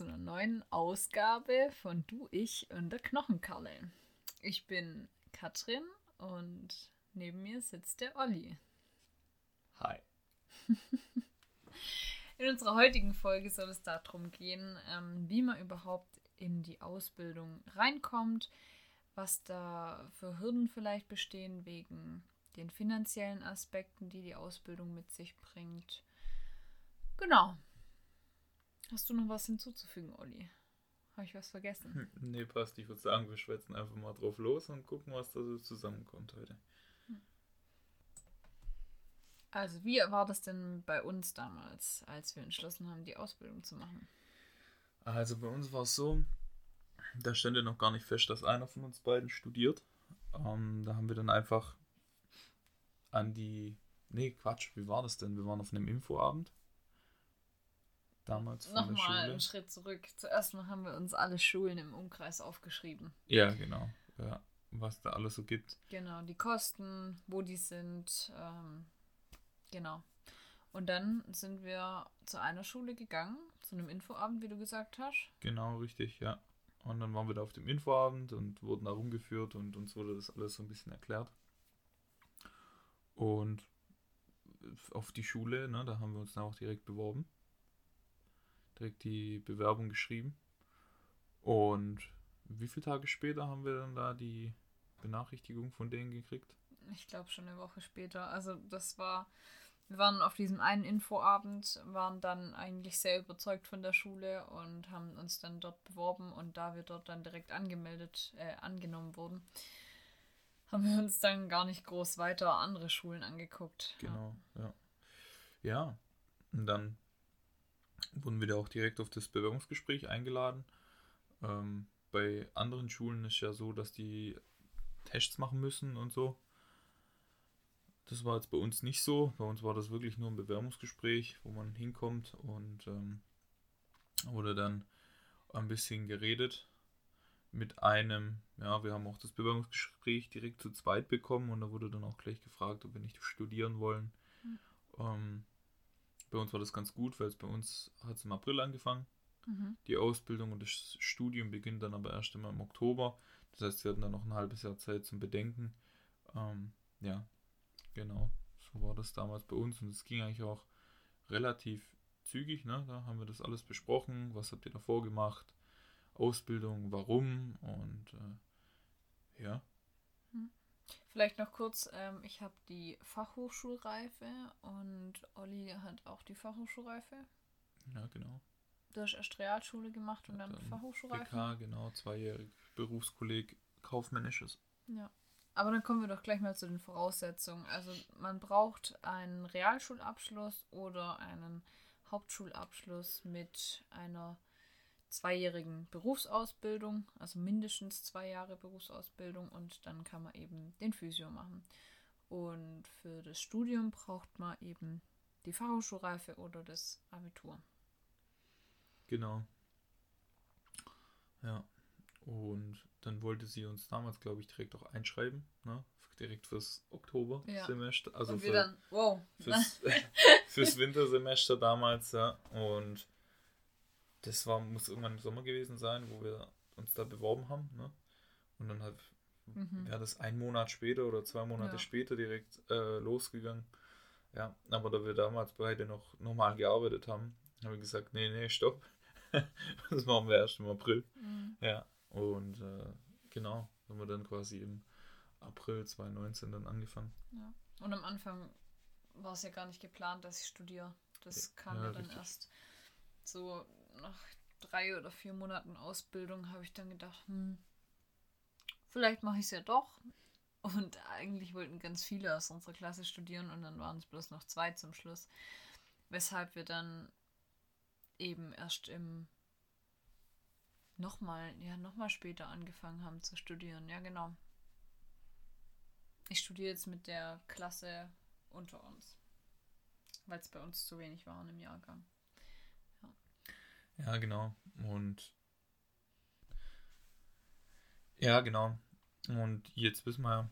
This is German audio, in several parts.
zu einer neuen Ausgabe von Du, ich und der Knochenkarle. Ich bin Katrin und neben mir sitzt der Olli. Hi. In unserer heutigen Folge soll es darum gehen, ähm, wie man überhaupt in die Ausbildung reinkommt, was da für Hürden vielleicht bestehen wegen den finanziellen Aspekten, die die Ausbildung mit sich bringt. Genau. Hast du noch was hinzuzufügen, Olli? Habe ich was vergessen? Hm, nee, passt. Ich würde sagen, wir schwätzen einfach mal drauf los und gucken, was da so zusammenkommt heute. Also, wie war das denn bei uns damals, als wir entschlossen haben, die Ausbildung zu machen? Also, bei uns war es so, da stand ja noch gar nicht fest, dass einer von uns beiden studiert. Ähm, da haben wir dann einfach an die. Nee, Quatsch, wie war das denn? Wir waren auf einem Infoabend damals von Nochmal der Schule. einen Schritt zurück. Zuerst mal haben wir uns alle Schulen im Umkreis aufgeschrieben. Ja, genau. Ja, was da alles so gibt. Genau, die Kosten, wo die sind. Ähm, genau. Und dann sind wir zu einer Schule gegangen, zu einem Infoabend, wie du gesagt hast. Genau, richtig, ja. Und dann waren wir da auf dem Infoabend und wurden da rumgeführt und uns wurde das alles so ein bisschen erklärt. Und auf die Schule, ne, da haben wir uns dann auch direkt beworben direkt die Bewerbung geschrieben. Und wie viele Tage später haben wir dann da die Benachrichtigung von denen gekriegt? Ich glaube schon eine Woche später. Also das war, wir waren auf diesem einen Infoabend, waren dann eigentlich sehr überzeugt von der Schule und haben uns dann dort beworben und da wir dort dann direkt angemeldet, äh, angenommen wurden, haben wir uns dann gar nicht groß weiter andere Schulen angeguckt. Genau, ja. Ja, ja. und dann wurden wir da auch direkt auf das Bewerbungsgespräch eingeladen. Ähm, bei anderen Schulen ist ja so, dass die Tests machen müssen und so. Das war jetzt bei uns nicht so. Bei uns war das wirklich nur ein Bewerbungsgespräch, wo man hinkommt und ähm, wurde dann ein bisschen geredet mit einem. Ja, wir haben auch das Bewerbungsgespräch direkt zu zweit bekommen und da wurde dann auch gleich gefragt, ob wir nicht studieren wollen. Mhm. Ähm, bei uns war das ganz gut, weil es bei uns hat es im April angefangen. Mhm. Die Ausbildung und das Studium beginnt dann aber erst immer im Oktober. Das heißt, wir hatten dann noch ein halbes Jahr Zeit zum Bedenken. Ähm, ja, genau. So war das damals bei uns und es ging eigentlich auch relativ zügig. Ne? Da haben wir das alles besprochen. Was habt ihr davor gemacht? Ausbildung, warum und äh, ja. Vielleicht noch kurz, ähm, ich habe die Fachhochschulreife und Olli hat auch die Fachhochschulreife. Ja, genau. Du hast erst Realschule gemacht und dann, dann Fachhochschulreife. BK, genau, zweijährig Berufskolleg Kaufmännisches. Ja. Aber dann kommen wir doch gleich mal zu den Voraussetzungen. Also man braucht einen Realschulabschluss oder einen Hauptschulabschluss mit einer zweijährigen Berufsausbildung, also mindestens zwei Jahre Berufsausbildung und dann kann man eben den Physio machen. Und für das Studium braucht man eben die Fachhochschulreife oder das Abitur. Genau. Ja. Und dann wollte sie uns damals, glaube ich, direkt auch einschreiben, ne? Direkt fürs Oktobersemester. Ja. Also für, dann, wow. fürs, fürs Wintersemester damals, ja. Und das war, muss irgendwann im Sommer gewesen sein, wo wir uns da beworben haben. Ne? Und dann halt mhm. wäre das ein Monat später oder zwei Monate ja. später direkt äh, losgegangen. Ja, aber da wir damals beide noch normal gearbeitet haben, haben wir gesagt, nee, nee, stopp. das machen wir erst im April. Mhm. Ja, und äh, genau, haben wir dann quasi im April 2019 dann angefangen. Ja. Und am Anfang war es ja gar nicht geplant, dass ich studiere. Das kam ja, ja dann richtig. erst so nach drei oder vier Monaten Ausbildung habe ich dann gedacht, hm, vielleicht mache ich es ja doch. Und eigentlich wollten ganz viele aus unserer Klasse studieren und dann waren es bloß noch zwei zum Schluss. Weshalb wir dann eben erst im nochmal, ja, nochmal später angefangen haben zu studieren. Ja, genau. Ich studiere jetzt mit der Klasse unter uns, weil es bei uns zu wenig waren im Jahrgang. Ja, genau. Und ja, genau. Und jetzt wissen wir,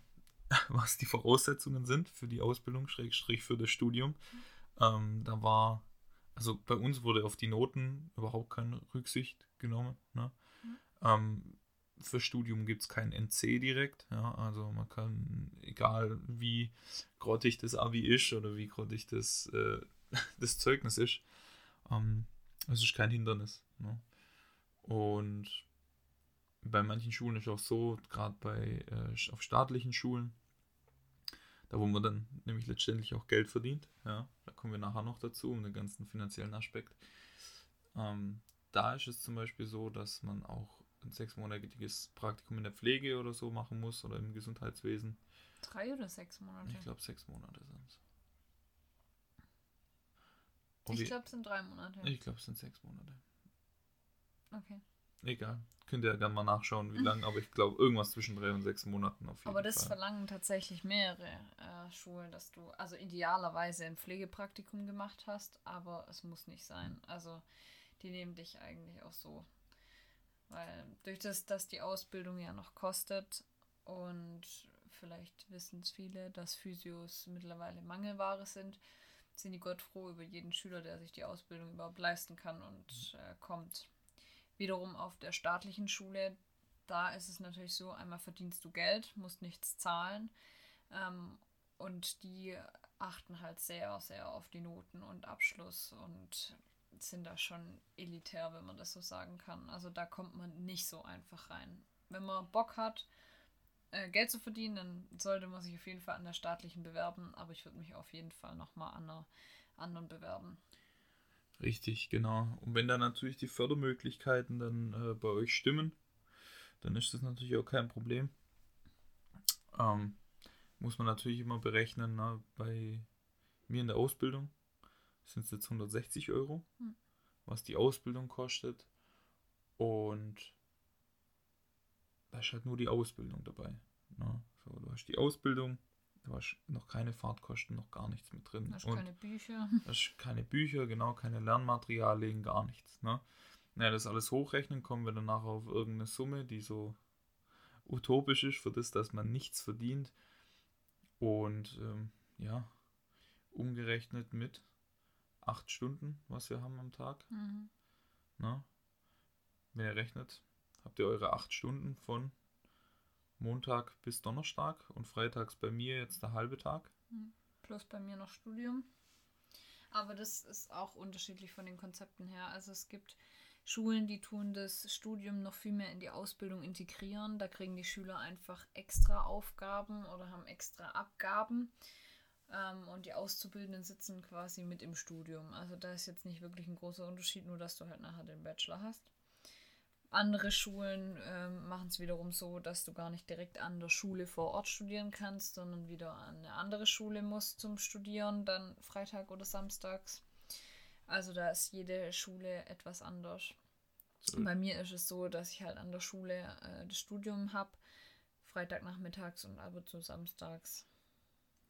was die Voraussetzungen sind für die Ausbildung, Schrägstrich für das Studium. Ähm, da war, also bei uns wurde auf die Noten überhaupt keine Rücksicht genommen. Ne? Mhm. Ähm, für Studium gibt es kein NC direkt. Ja? Also man kann, egal wie grottig das Abi ist oder wie grottig das, äh, das Zeugnis ist, ähm, es ist kein Hindernis. Ne? Und bei manchen Schulen ist auch so, gerade bei äh, auf staatlichen Schulen, da wo man dann nämlich letztendlich auch Geld verdient, ja, da kommen wir nachher noch dazu, um den ganzen finanziellen Aspekt. Ähm, da ist es zum Beispiel so, dass man auch ein sechsmonatiges Praktikum in der Pflege oder so machen muss oder im Gesundheitswesen. Drei oder sechs Monate? Ich glaube, sechs Monate sind es. Ich glaube, es sind drei Monate. Ich glaube, es sind sechs Monate. Okay. Egal. Könnt ihr ja gerne mal nachschauen, wie lange, aber ich glaube, irgendwas zwischen drei und sechs Monaten auf jeden Aber das Fall. verlangen tatsächlich mehrere äh, Schulen, dass du also idealerweise ein Pflegepraktikum gemacht hast, aber es muss nicht sein. Also die nehmen dich eigentlich auch so. Weil durch das, dass die Ausbildung ja noch kostet und vielleicht wissen es viele, dass Physios mittlerweile Mangelware sind, sind die Gott froh über jeden Schüler, der sich die Ausbildung überhaupt leisten kann und äh, kommt. Wiederum auf der staatlichen Schule, da ist es natürlich so, einmal verdienst du Geld, musst nichts zahlen ähm, und die achten halt sehr, sehr auf die Noten und Abschluss und sind da schon elitär, wenn man das so sagen kann. Also da kommt man nicht so einfach rein. Wenn man Bock hat, äh, Geld zu verdienen, dann sollte man sich auf jeden Fall an der staatlichen bewerben, aber ich würde mich auf jeden Fall nochmal an einer anderen bewerben. Richtig, genau. Und wenn dann natürlich die Fördermöglichkeiten dann äh, bei euch stimmen, dann ist das natürlich auch kein Problem. Ähm, muss man natürlich immer berechnen, na, bei mir in der Ausbildung sind es jetzt 160 Euro, hm. was die Ausbildung kostet. Und da ist halt nur die Ausbildung dabei. Na, so, du hast die Ausbildung, Du hast noch keine Fahrtkosten, noch gar nichts mit drin. Du hast und keine Bücher. Du hast keine Bücher, genau, keine Lernmaterialien, gar nichts. Ne? Naja, das alles hochrechnen, kommen wir dann nachher auf irgendeine Summe, die so utopisch ist, für das, dass man nichts verdient. Und ähm, ja, umgerechnet mit acht Stunden, was wir haben am Tag. Mhm. Na? Wenn ihr rechnet, habt ihr eure acht Stunden von Montag bis Donnerstag und freitags bei mir jetzt der halbe Tag. Hm. Plus bei mir noch Studium. Aber das ist auch unterschiedlich von den Konzepten her. Also es gibt Schulen, die tun das Studium noch viel mehr in die Ausbildung integrieren. Da kriegen die Schüler einfach extra Aufgaben oder haben extra Abgaben. Ähm, und die Auszubildenden sitzen quasi mit im Studium. Also da ist jetzt nicht wirklich ein großer Unterschied, nur dass du halt nachher den Bachelor hast. Andere Schulen ähm, machen es wiederum so, dass du gar nicht direkt an der Schule vor Ort studieren kannst, sondern wieder an eine andere Schule musst zum Studieren, dann Freitag oder Samstags. Also da ist jede Schule etwas anders. So. Bei mir ist es so, dass ich halt an der Schule äh, das Studium habe, Freitagnachmittags und ab und zu samstags.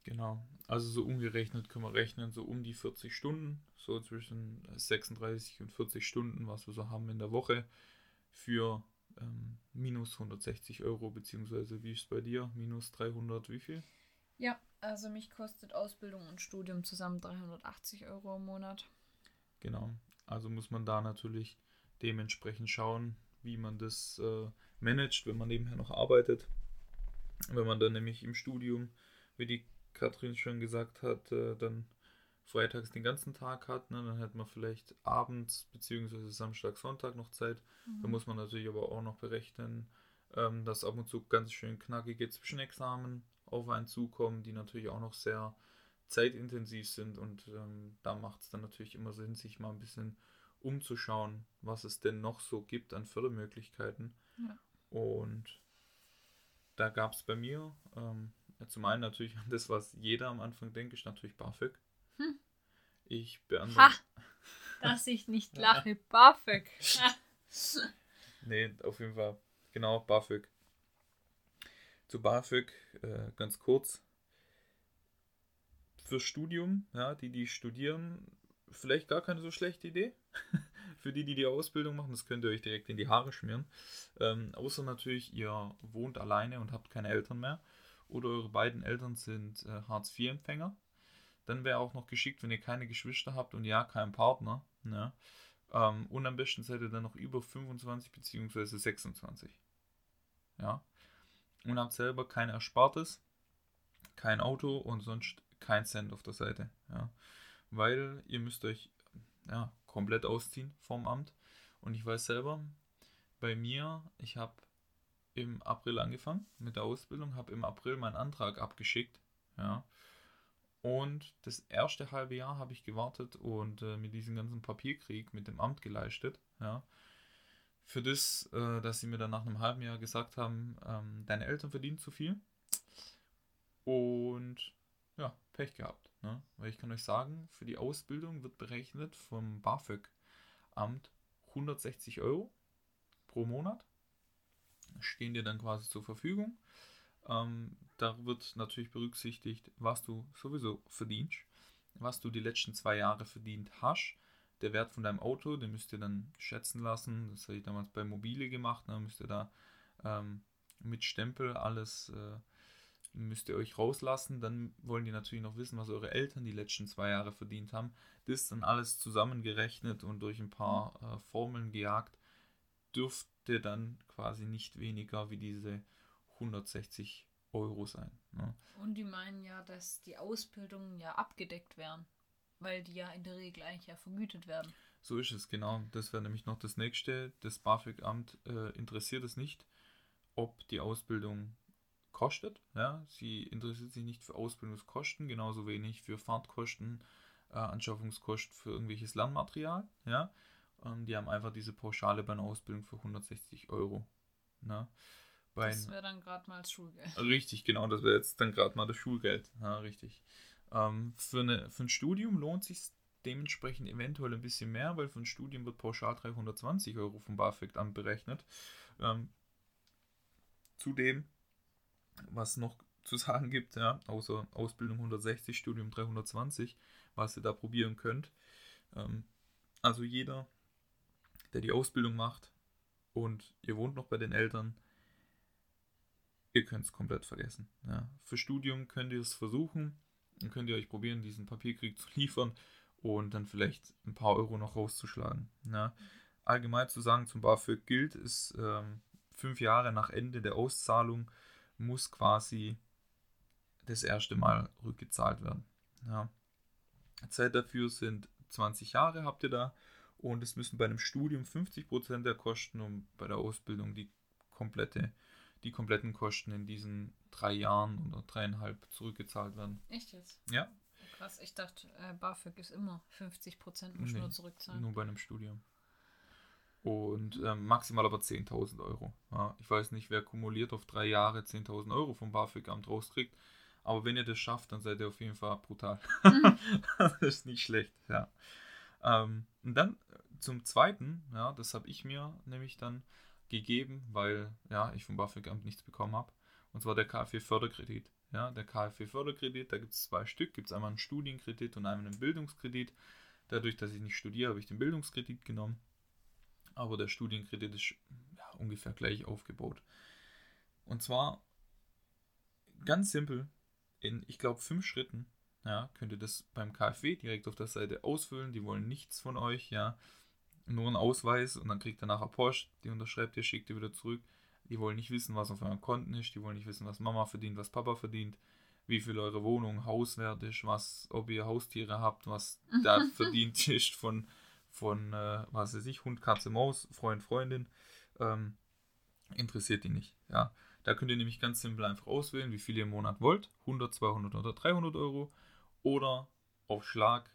Genau, also so umgerechnet können wir rechnen, so um die 40 Stunden, so zwischen 36 und 40 Stunden, was wir so haben in der Woche für ähm, minus 160 Euro, beziehungsweise wie ist es bei dir? Minus 300, wie viel? Ja, also mich kostet Ausbildung und Studium zusammen 380 Euro im Monat. Genau, also muss man da natürlich dementsprechend schauen, wie man das äh, managt, wenn man nebenher noch arbeitet. Wenn man dann nämlich im Studium, wie die Katrin schon gesagt hat, äh, dann freitags den ganzen Tag hat, ne, dann hat man vielleicht abends bzw. Samstag, Sonntag noch Zeit. Mhm. Da muss man natürlich aber auch noch berechnen, ähm, dass ab und zu ganz schön knackige Zwischenexamen auf einen zukommen, die natürlich auch noch sehr zeitintensiv sind und ähm, da macht es dann natürlich immer Sinn, sich mal ein bisschen umzuschauen, was es denn noch so gibt an Fördermöglichkeiten. Ja. Und da gab es bei mir ähm, zum einen natürlich das, was jeder am Anfang denkt, ist natürlich BAföG. Hm. Ich beantworte. Ha! Dass ich nicht lache. BAföG. nee, auf jeden Fall. Genau, BAföG. Zu BAföG, äh, ganz kurz. Für Studium, ja, die, die studieren, vielleicht gar keine so schlechte Idee. Für die, die die Ausbildung machen, das könnt ihr euch direkt in die Haare schmieren. Ähm, außer natürlich, ihr wohnt alleine und habt keine Eltern mehr. Oder eure beiden Eltern sind äh, Hartz-IV-Empfänger Dann wäre auch noch geschickt, wenn ihr keine Geschwister habt und ja, keinen Partner. Ne? Ähm, und am besten seid ihr dann noch über 25 bzw. 26. Ja. Und habt selber kein Erspartes, kein Auto und sonst kein Cent auf der Seite. Ja. Weil ihr müsst euch ja, komplett ausziehen vom Amt. Und ich weiß selber, bei mir, ich habe im April angefangen mit der Ausbildung, habe im April meinen Antrag abgeschickt. Ja. Und das erste halbe Jahr habe ich gewartet und äh, mit diesem ganzen Papierkrieg mit dem Amt geleistet. Ja. Für das, äh, dass sie mir dann nach einem halben Jahr gesagt haben, ähm, deine Eltern verdienen zu viel. Und ja, Pech gehabt. Ne? Weil ich kann euch sagen, für die Ausbildung wird berechnet vom BAföG-Amt 160 Euro pro Monat. Stehen dir dann quasi zur Verfügung. Ähm, da wird natürlich berücksichtigt, was du sowieso verdienst, was du die letzten zwei Jahre verdient hast. Der Wert von deinem Auto, den müsst ihr dann schätzen lassen. Das habe ich damals bei Mobile gemacht. Ne? Müsst ihr da ähm, mit Stempel alles äh, müsst ihr euch rauslassen. Dann wollen die natürlich noch wissen, was eure Eltern die letzten zwei Jahre verdient haben. Das ist dann alles zusammengerechnet und durch ein paar äh, Formeln gejagt. Dürft ihr dann quasi nicht weniger wie diese 160 Euro sein. Ne? Und die meinen ja, dass die Ausbildungen ja abgedeckt werden, weil die ja in der Regel eigentlich ja vergütet werden. So ist es, genau. Das wäre nämlich noch das nächste. Das BAföG-Amt äh, interessiert es nicht, ob die Ausbildung kostet. Ja? Sie interessiert sich nicht für Ausbildungskosten, genauso wenig für Fahrtkosten, äh, Anschaffungskosten für irgendwelches Lernmaterial. Ja? Ähm, die haben einfach diese Pauschale bei einer Ausbildung für 160 Euro. Ne? Bei das wäre dann gerade mal das Schulgeld. Richtig, genau, das wäre jetzt dann gerade mal das Schulgeld. Ja, richtig. Ähm, für, eine, für ein Studium lohnt sich dementsprechend eventuell ein bisschen mehr, weil für ein Studium wird pauschal 320 Euro vom BAföG an berechnet. Ähm, zudem, was noch zu sagen gibt, ja, außer Ausbildung 160, Studium 320, was ihr da probieren könnt. Ähm, also jeder, der die Ausbildung macht und ihr wohnt noch bei den Eltern, ihr könnt es komplett vergessen. Ja. Für Studium könnt ihr es versuchen dann könnt ihr euch probieren, diesen Papierkrieg zu liefern und dann vielleicht ein paar Euro noch rauszuschlagen. Ja. Allgemein zu sagen, zum BAföG gilt, ist ähm, fünf Jahre nach Ende der Auszahlung muss quasi das erste Mal rückgezahlt werden. Ja. Zeit dafür sind 20 Jahre habt ihr da und es müssen bei einem Studium 50% der Kosten und bei der Ausbildung die komplette die kompletten Kosten in diesen drei Jahren oder dreieinhalb zurückgezahlt werden. Echt jetzt? Ja. Krass, ich dachte, äh, BAföG ist immer 50 Prozent, muss nee, nur zurückzahlen. Nur bei einem Studium. Und ähm, maximal aber 10.000 Euro. Ja, ich weiß nicht, wer kumuliert auf drei Jahre 10.000 Euro vom BAföG-Amt rauskriegt. Aber wenn ihr das schafft, dann seid ihr auf jeden Fall brutal. das ist nicht schlecht, ja. Ähm, und dann zum Zweiten, ja, das habe ich mir nämlich dann gegeben, weil ja, ich vom BAföG-Amt nichts bekommen habe. Und zwar der KfW-Förderkredit. Ja, der KfW-Förderkredit, da gibt es zwei Stück. Gibt es einmal einen Studienkredit und einmal einen Bildungskredit. Dadurch, dass ich nicht studiere, habe ich den Bildungskredit genommen. Aber der Studienkredit ist ja, ungefähr gleich aufgebaut. Und zwar ganz simpel, in, ich glaube, fünf Schritten, ja, könnt ihr das beim KfW direkt auf der Seite ausfüllen. Die wollen nichts von euch, ja nur einen Ausweis und dann kriegt er nachher Post, die unterschreibt ihr, schickt ihr wieder zurück. Die wollen nicht wissen, was auf euren Konten ist, die wollen nicht wissen, was Mama verdient, was Papa verdient, wie viel eure Wohnung hauswert ist, was, ob ihr Haustiere habt, was da verdient ist von, von äh, was weiß ich, Hund, Katze, Maus, Freund, Freundin. Ähm, interessiert die nicht. Ja, da könnt ihr nämlich ganz simpel einfach auswählen, wie viel ihr im Monat wollt. 100, 200 oder 300 Euro. Oder auf Schlag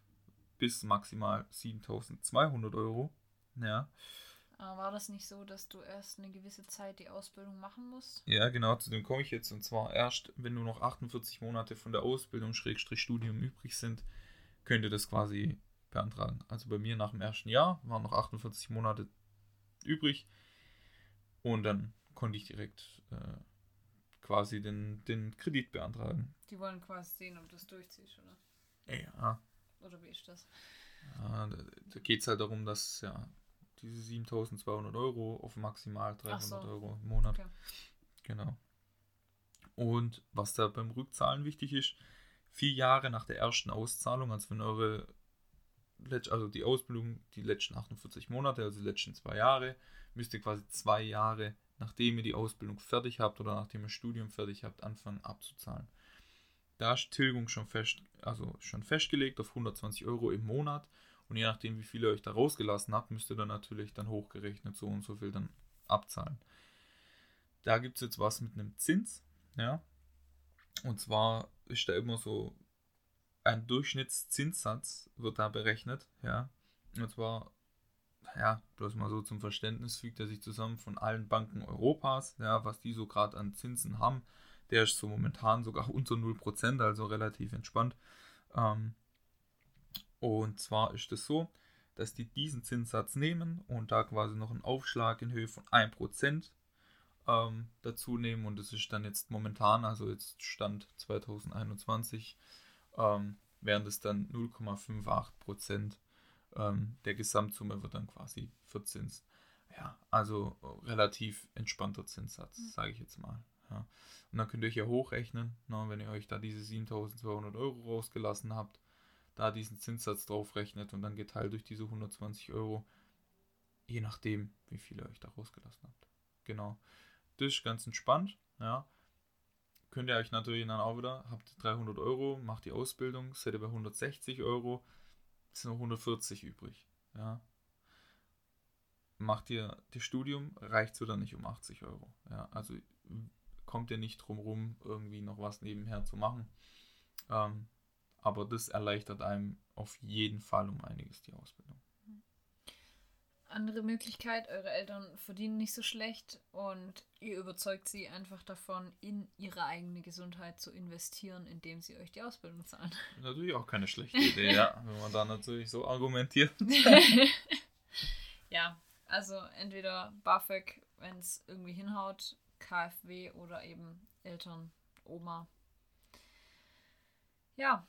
bis maximal 7200 Euro. Ja. Aber war das nicht so, dass du erst eine gewisse Zeit die Ausbildung machen musst? Ja, genau, zu dem komme ich jetzt. Und zwar erst, wenn nur noch 48 Monate von der Ausbildung, Schrägstrich Studium übrig sind, könnt ihr das quasi beantragen. Also bei mir nach dem ersten Jahr waren noch 48 Monate übrig. Und dann konnte ich direkt äh, quasi den, den Kredit beantragen. Die wollen quasi sehen, ob du es durchziehst, oder? Ja. Oder wie ist das? Ja, da, da geht es halt darum, dass ja diese 7200 Euro auf maximal 300 so. Euro im Monat. Okay. Genau. Und was da beim Rückzahlen wichtig ist, vier Jahre nach der ersten Auszahlung, also wenn eure also die Ausbildung, die letzten 48 Monate, also die letzten zwei Jahre, müsst ihr quasi zwei Jahre, nachdem ihr die Ausbildung fertig habt oder nachdem ihr Studium fertig habt, anfangen abzuzahlen. Da ist Tilgung schon fest, also schon festgelegt auf 120 Euro im Monat und je nachdem, wie viel ihr euch da rausgelassen habt, müsst ihr dann natürlich dann hochgerechnet so und so viel dann abzahlen. Da gibt es jetzt was mit einem Zins, ja. Und zwar ist da immer so ein Durchschnittszinssatz wird da berechnet, ja. Und zwar, ja, bloß mal so zum Verständnis, fügt er sich zusammen von allen Banken Europas, ja, was die so gerade an Zinsen haben. Der ist so momentan sogar unter 0%, also relativ entspannt. Ähm, und zwar ist es so, dass die diesen Zinssatz nehmen und da quasi noch einen Aufschlag in Höhe von 1% ähm, dazu nehmen. Und das ist dann jetzt momentan, also jetzt Stand 2021, ähm, während es dann 0,58% ähm, der Gesamtsumme wird dann quasi verzinst. Ja, also relativ entspannter Zinssatz, mhm. sage ich jetzt mal. Ja. Und dann könnt ihr euch ja hochrechnen, ne, wenn ihr euch da diese 7200 Euro rausgelassen habt, da diesen Zinssatz draufrechnet und dann geteilt durch diese 120 Euro, je nachdem, wie viel ihr euch da rausgelassen habt. Genau. Das ist ganz entspannt, ja könnt ihr euch natürlich dann auch wieder, habt 300 Euro, macht die Ausbildung, seid ihr bei 160 Euro, sind noch 140 übrig. Ja. Macht ihr das Studium, reicht es dann nicht um 80 Euro. Ja. Also kommt ihr nicht drum rum, irgendwie noch was nebenher zu machen. Ähm, aber das erleichtert einem auf jeden Fall um einiges die Ausbildung andere Möglichkeit. Eure Eltern verdienen nicht so schlecht und ihr überzeugt sie einfach davon, in ihre eigene Gesundheit zu investieren, indem sie euch die Ausbildung zahlen. Natürlich auch keine schlechte Idee, ja, wenn man da natürlich so argumentiert. ja, also entweder BAföG, wenn es irgendwie hinhaut, KfW oder eben Eltern, Oma. Ja,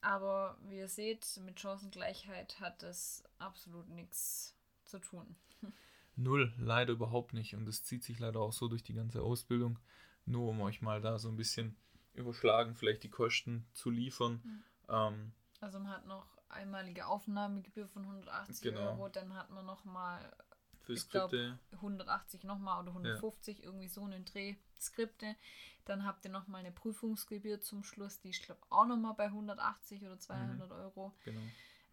aber wie ihr seht, mit Chancengleichheit hat das absolut nichts zu tun. Null, leider überhaupt nicht. Und es zieht sich leider auch so durch die ganze Ausbildung. Nur um euch mal da so ein bisschen überschlagen, vielleicht die Kosten zu liefern. Mhm. Ähm, also man hat noch einmalige Aufnahmegebühr von 180 genau. Euro, dann hat man nochmal für Skripte. Glaub, 180 nochmal oder 150, ja. irgendwie so einen Dreh Skripte. Dann habt ihr nochmal eine Prüfungsgebühr zum Schluss, die ich glaube auch nochmal bei 180 oder 200 mhm. Euro. Genau.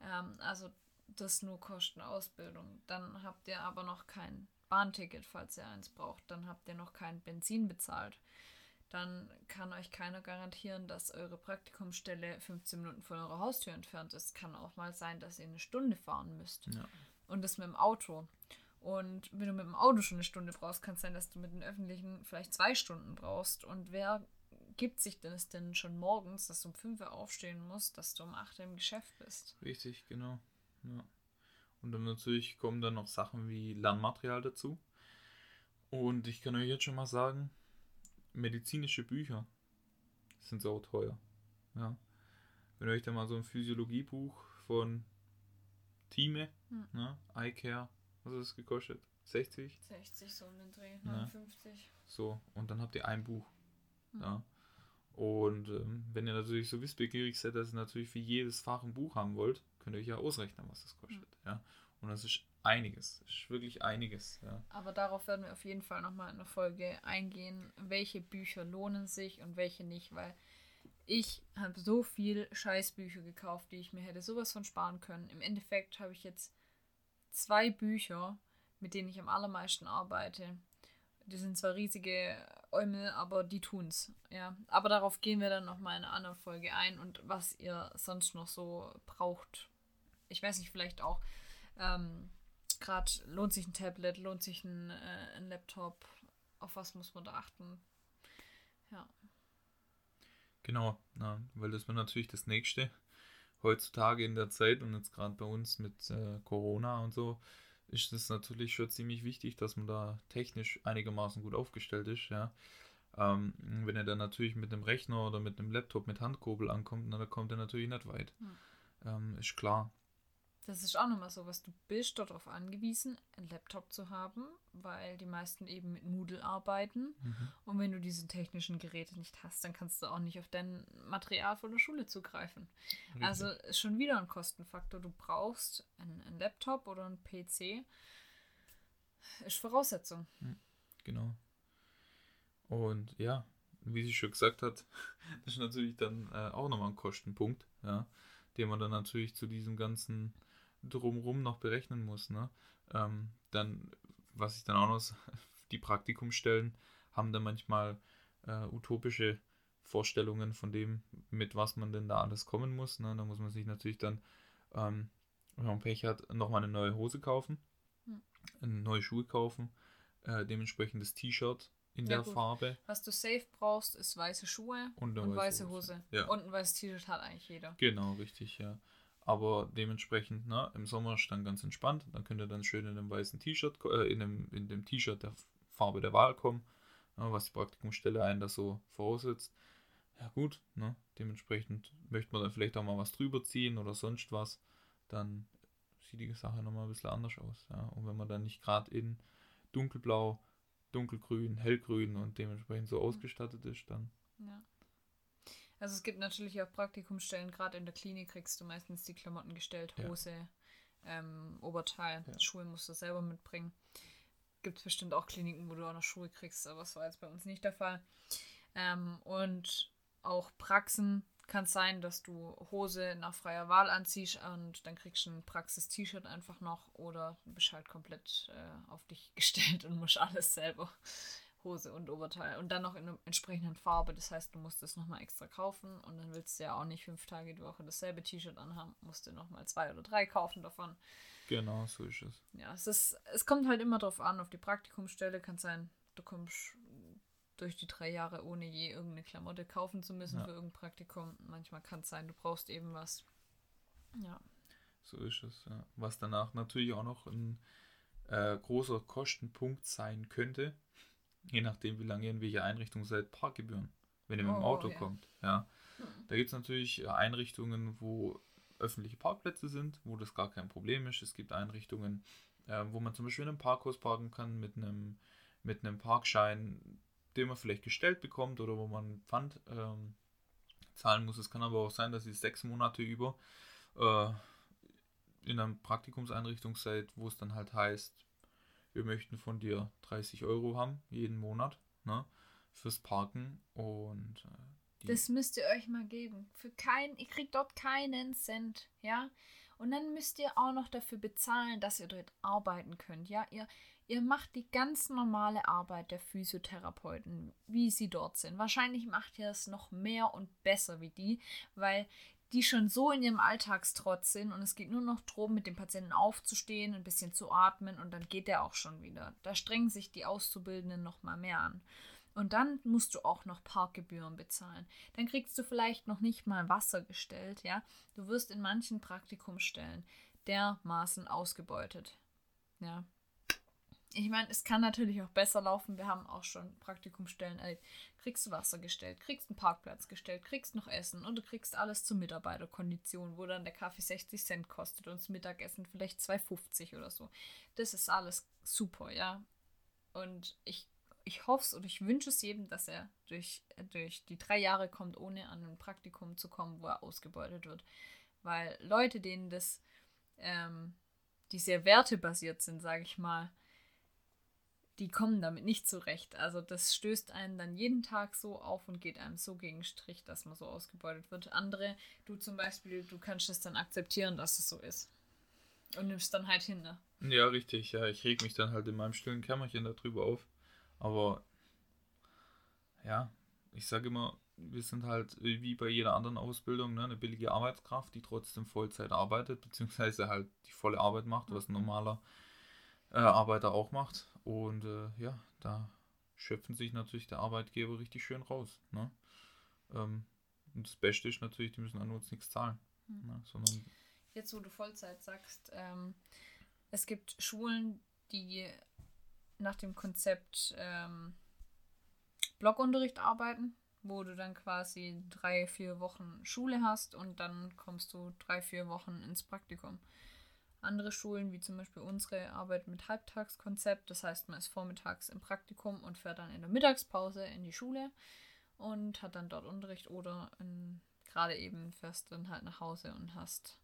Ähm, also das nur Kosten Ausbildung. Dann habt ihr aber noch kein Bahnticket, falls ihr eins braucht. Dann habt ihr noch kein Benzin bezahlt. Dann kann euch keiner garantieren, dass eure Praktikumsstelle 15 Minuten von eurer Haustür entfernt ist. Kann auch mal sein, dass ihr eine Stunde fahren müsst. Ja. Und das mit dem Auto. Und wenn du mit dem Auto schon eine Stunde brauchst, kann es sein, dass du mit den öffentlichen vielleicht zwei Stunden brauchst. Und wer gibt sich das denn schon morgens, dass du um 5 Uhr aufstehen musst, dass du um 8 Uhr im Geschäft bist? Richtig, genau. Ja. Und dann natürlich kommen dann noch Sachen wie Lernmaterial dazu. Und ich kann euch jetzt schon mal sagen, medizinische Bücher sind so teuer. Ja. Wenn ihr euch da mal so ein Physiologiebuch von Time, hm. ne, iCare, was hat das gekostet? 60? 60, so um den Dreh, 59. Ja. So, und dann habt ihr ein Buch. Hm. Ja. Und ähm, wenn ihr natürlich so wissbegierig seid, dass ihr natürlich für jedes Fach ein Buch haben wollt, könnt ihr euch ja ausrechnen, was das kostet. Mhm. Ja? Und das ist einiges. Das ist wirklich einiges. Ja. Aber darauf werden wir auf jeden Fall nochmal in der Folge eingehen, welche Bücher lohnen sich und welche nicht, weil ich habe so viel Scheißbücher gekauft, die ich mir hätte sowas von sparen können. Im Endeffekt habe ich jetzt zwei Bücher, mit denen ich am allermeisten arbeite. Die sind zwar riesige Eumel, aber die tun's. Ja. Aber darauf gehen wir dann nochmal in einer anderen Folge ein und was ihr sonst noch so braucht, ich weiß nicht, vielleicht auch ähm, gerade lohnt sich ein Tablet, lohnt sich ein, äh, ein Laptop, auf was muss man da achten? Ja. Genau, na, weil das wäre natürlich das nächste. Heutzutage in der Zeit und jetzt gerade bei uns mit äh, Corona und so ist es natürlich schon ziemlich wichtig, dass man da technisch einigermaßen gut aufgestellt ist, ja. Ähm, wenn er dann natürlich mit einem Rechner oder mit einem Laptop mit Handkurbel ankommt, na, dann kommt er natürlich nicht weit. Mhm. Ähm, ist klar. Das ist auch nochmal so was. Du bist darauf angewiesen, einen Laptop zu haben, weil die meisten eben mit Moodle arbeiten. Mhm. Und wenn du diese technischen Geräte nicht hast, dann kannst du auch nicht auf dein Material von der Schule zugreifen. Richtig. Also ist schon wieder ein Kostenfaktor. Du brauchst einen, einen Laptop oder einen PC. Ist Voraussetzung. Genau. Und ja, wie sie schon gesagt hat, das ist natürlich dann äh, auch nochmal ein Kostenpunkt, ja, den man dann natürlich zu diesem ganzen Drumrum noch berechnen muss. Ne? Ähm, dann, was ich dann auch noch, die Praktikumsstellen haben dann manchmal äh, utopische Vorstellungen von dem, mit was man denn da alles kommen muss. Ne? Da muss man sich natürlich dann, ähm, wenn man Pech hat, nochmal eine neue Hose kaufen, Hm. eine neue Schuhe kaufen, äh, dementsprechend das T-Shirt in Ja, der gut. Farbe Was du safe brauchst, ist weiße Schuhe und und, weiße Hose. Ja. Und ein weißes T-Shirt hat eigentlich jeder. Genau, richtig, ja. Aber dementsprechend, ne, im Sommer ist dann ganz entspannt. Dann könnt ihr dann schön in einem weißen T-Shirt, äh, in dem, in dem T-Shirt der Farbe der Wahl kommen, ne, was die Praktikumsstelle einen da so voraussetzt. Ja gut, ne, dementsprechend möchte man dann vielleicht auch mal was drüber ziehen oder sonst was, dann sieht die Sache nochmal ein bisschen anders aus. Ja. Und wenn man dann nicht gerade in dunkelblau, dunkelgrün, hellgrün und dementsprechend so ausgestattet ist, dann Ja. Also es gibt natürlich auch Praktikumsstellen, gerade in der Klinik kriegst du meistens die Klamotten gestellt, Ja. Hose, ähm, Oberteil, Ja. Schuhe musst du selber mitbringen. Gibt es bestimmt auch Kliniken, wo du auch noch Schuhe kriegst, aber das war jetzt bei uns nicht der Fall. Ähm, und auch Praxen kann es sein, dass du Hose nach freier Wahl anziehst und dann kriegst du ein Praxis-T-Shirt einfach noch oder du bist halt komplett äh, auf dich gestellt und musst alles selber. Hose und Oberteil und dann noch in einer entsprechenden Farbe. Das heißt, du musst es nochmal extra kaufen und dann willst du ja auch nicht fünf Tage die Woche dasselbe T-Shirt anhaben, musst du nochmal zwei oder drei kaufen davon. genau so ist es. Ja, es ist, es kommt halt immer drauf an, auf die Praktikumsstelle kann sein, du kommst durch die drei Jahre ohne je irgendeine Klamotte kaufen zu müssen Ja. für irgendein Praktikum. Manchmal kann es sein, du brauchst eben was. Ja. So ist es, ja. Was danach natürlich auch noch ein äh, großer Kostenpunkt sein könnte, je nachdem, wie lange ihr in welcher Einrichtung seid, Parkgebühren, wenn ihr mit dem Oh, Auto ja. kommt. Ja. Hm. Da gibt es natürlich äh, Einrichtungen, wo öffentliche Parkplätze sind, wo das gar kein Problem ist. Es gibt Einrichtungen, äh, wo man zum Beispiel in einem Parkhaus parken kann mit einem, mit einem Parkschein, den man vielleicht gestellt bekommt oder wo man Pfand ähm, zahlen muss. Es kann aber auch sein, dass ihr sechs Monate über äh, in einer Praktikumseinrichtung seid, wo es dann halt heißt, wir möchten von dir 30 Euro haben, jeden Monat, ne, fürs Parken und äh, Das müsst ihr euch mal geben. Für kein, ihr kriegt dort keinen Cent, ja. Und dann müsst ihr auch noch dafür bezahlen, dass ihr dort arbeiten könnt, ja. Ihr, ihr macht die ganz normale Arbeit der Physiotherapeuten, wie sie dort sind. Wahrscheinlich macht ihr es noch mehr und besser wie die, weil die schon so in ihrem Alltagstrotz sind und es geht nur noch darum, mit dem Patienten aufzustehen, ein bisschen zu atmen und dann geht der auch schon wieder. Da strengen sich die Auszubildenden noch mal mehr an. Und dann musst du auch noch Parkgebühren bezahlen. Dann kriegst du vielleicht noch nicht mal Wasser gestellt, ja. Du wirst in manchen Praktikumsstellen dermaßen ausgebeutet. Ja. Ich meine, es kann natürlich auch besser laufen. Wir haben auch schon Praktikumsstellen erlebt. Kriegst du Wasser gestellt, kriegst einen Parkplatz gestellt, kriegst noch Essen und du kriegst alles zur Mitarbeiterkondition, wo dann der Kaffee 60 Cent kostet und das Mittagessen vielleicht 2,50 oder so. Das ist alles super, ja. Und ich ich hoffe es und ich wünsche es jedem, dass er durch, durch die drei Jahre kommt, ohne an ein Praktikum zu kommen, wo er ausgebeutet wird. Weil Leute, denen das, ähm, die sehr wertebasiert sind, sage ich mal, die kommen damit nicht zurecht. Also das stößt einen dann jeden Tag so auf und geht einem so gegen Strich, dass man so ausgebeutet wird. Andere, du zum Beispiel, du kannst es dann akzeptieren, dass es so ist. Und nimmst dann halt hin, ne? ja, richtig, ja, ich reg mich dann halt in meinem stillen Kämmerchen darüber auf. Aber ja, ich sage immer, wir sind halt wie bei jeder anderen Ausbildung ne, eine billige Arbeitskraft, die trotzdem Vollzeit arbeitet, beziehungsweise halt die volle Arbeit macht, was ein Mhm. normaler äh, Arbeiter auch macht. Und äh, ja, da schöpfen sich natürlich der Arbeitgeber richtig schön raus. Ne? Ähm, und das Beste ist natürlich, die müssen an uns nichts zahlen, Mhm. ne, sondern jetzt wo du Vollzeit sagst, ähm, es gibt Schulen, die nach dem Konzept ähm, Blockunterricht arbeiten, wo du dann quasi drei, vier Wochen Schule hast und dann kommst du drei, vier Wochen ins Praktikum. Andere Schulen, wie zum Beispiel unsere, arbeiten mit Halbtagskonzept. Das heißt, man ist vormittags im Praktikum und fährt dann in der Mittagspause in die Schule und hat dann dort Unterricht oder gerade eben fährst dann halt nach Hause und hast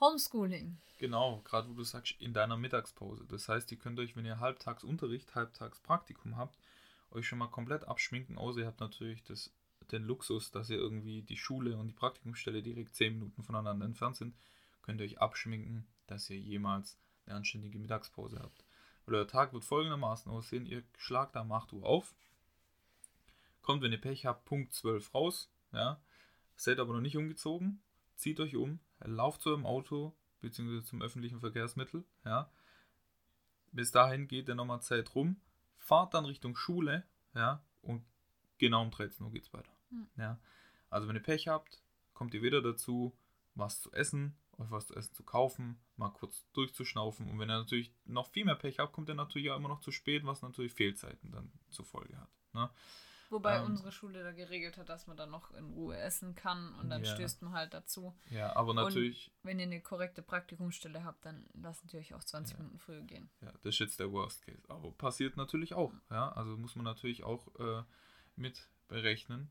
Homeschooling. Genau, gerade wo du sagst, in deiner Mittagspause. Das heißt, ihr könnt euch, wenn ihr halbtags Unterricht, halbtags Praktikum habt, euch schon mal komplett abschminken, außer ihr habt natürlich das, den Luxus, dass ihr irgendwie die Schule und die Praktikumsstelle direkt 10 Minuten voneinander entfernt sind, könnt ihr euch abschminken, dass ihr jemals eine anständige Mittagspause habt. Weil euer Tag wird folgendermaßen aussehen, ihr schlagt am 8 Uhr auf, kommt, wenn ihr Pech habt, Punkt 12 raus, ja, seid aber noch nicht umgezogen, zieht euch um, lauft zu eurem Auto, beziehungsweise zum öffentlichen Verkehrsmittel, ja, bis dahin geht ihr nochmal Zeit rum, fahrt dann Richtung Schule, ja, und genau um 13 Uhr geht es weiter. Mhm. Ja. Also wenn ihr Pech habt, kommt ihr wieder dazu, was zu essen, euch was zu essen zu kaufen, mal kurz durchzuschnaufen. Und wenn ihr natürlich noch viel mehr Pech habt, kommt ihr natürlich auch immer noch zu spät, was natürlich Fehlzeiten dann zur Folge hat. Ne? Wobei ähm, unsere Schule da geregelt hat, dass man dann noch in Ruhe essen kann und dann ja. stößt man halt dazu. Ja, aber natürlich. Und wenn ihr eine korrekte Praktikumsstelle habt, dann lasst natürlich auch 20 ja. Minuten früher gehen. Ja, das ist jetzt der Worst Case. Aber passiert natürlich auch. Ja, also muss man natürlich auch äh, mit berechnen.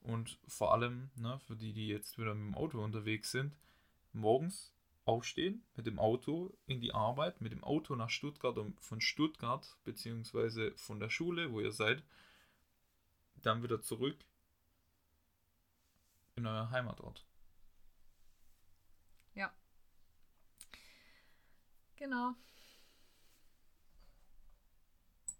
Und vor allem, ne, für die, die jetzt wieder mit dem Auto unterwegs sind, morgens aufstehen, mit dem Auto in die Arbeit, mit dem Auto nach Stuttgart und von Stuttgart, beziehungsweise von der Schule, wo ihr seid, dann wieder zurück in euer Heimatort. Ja. Genau.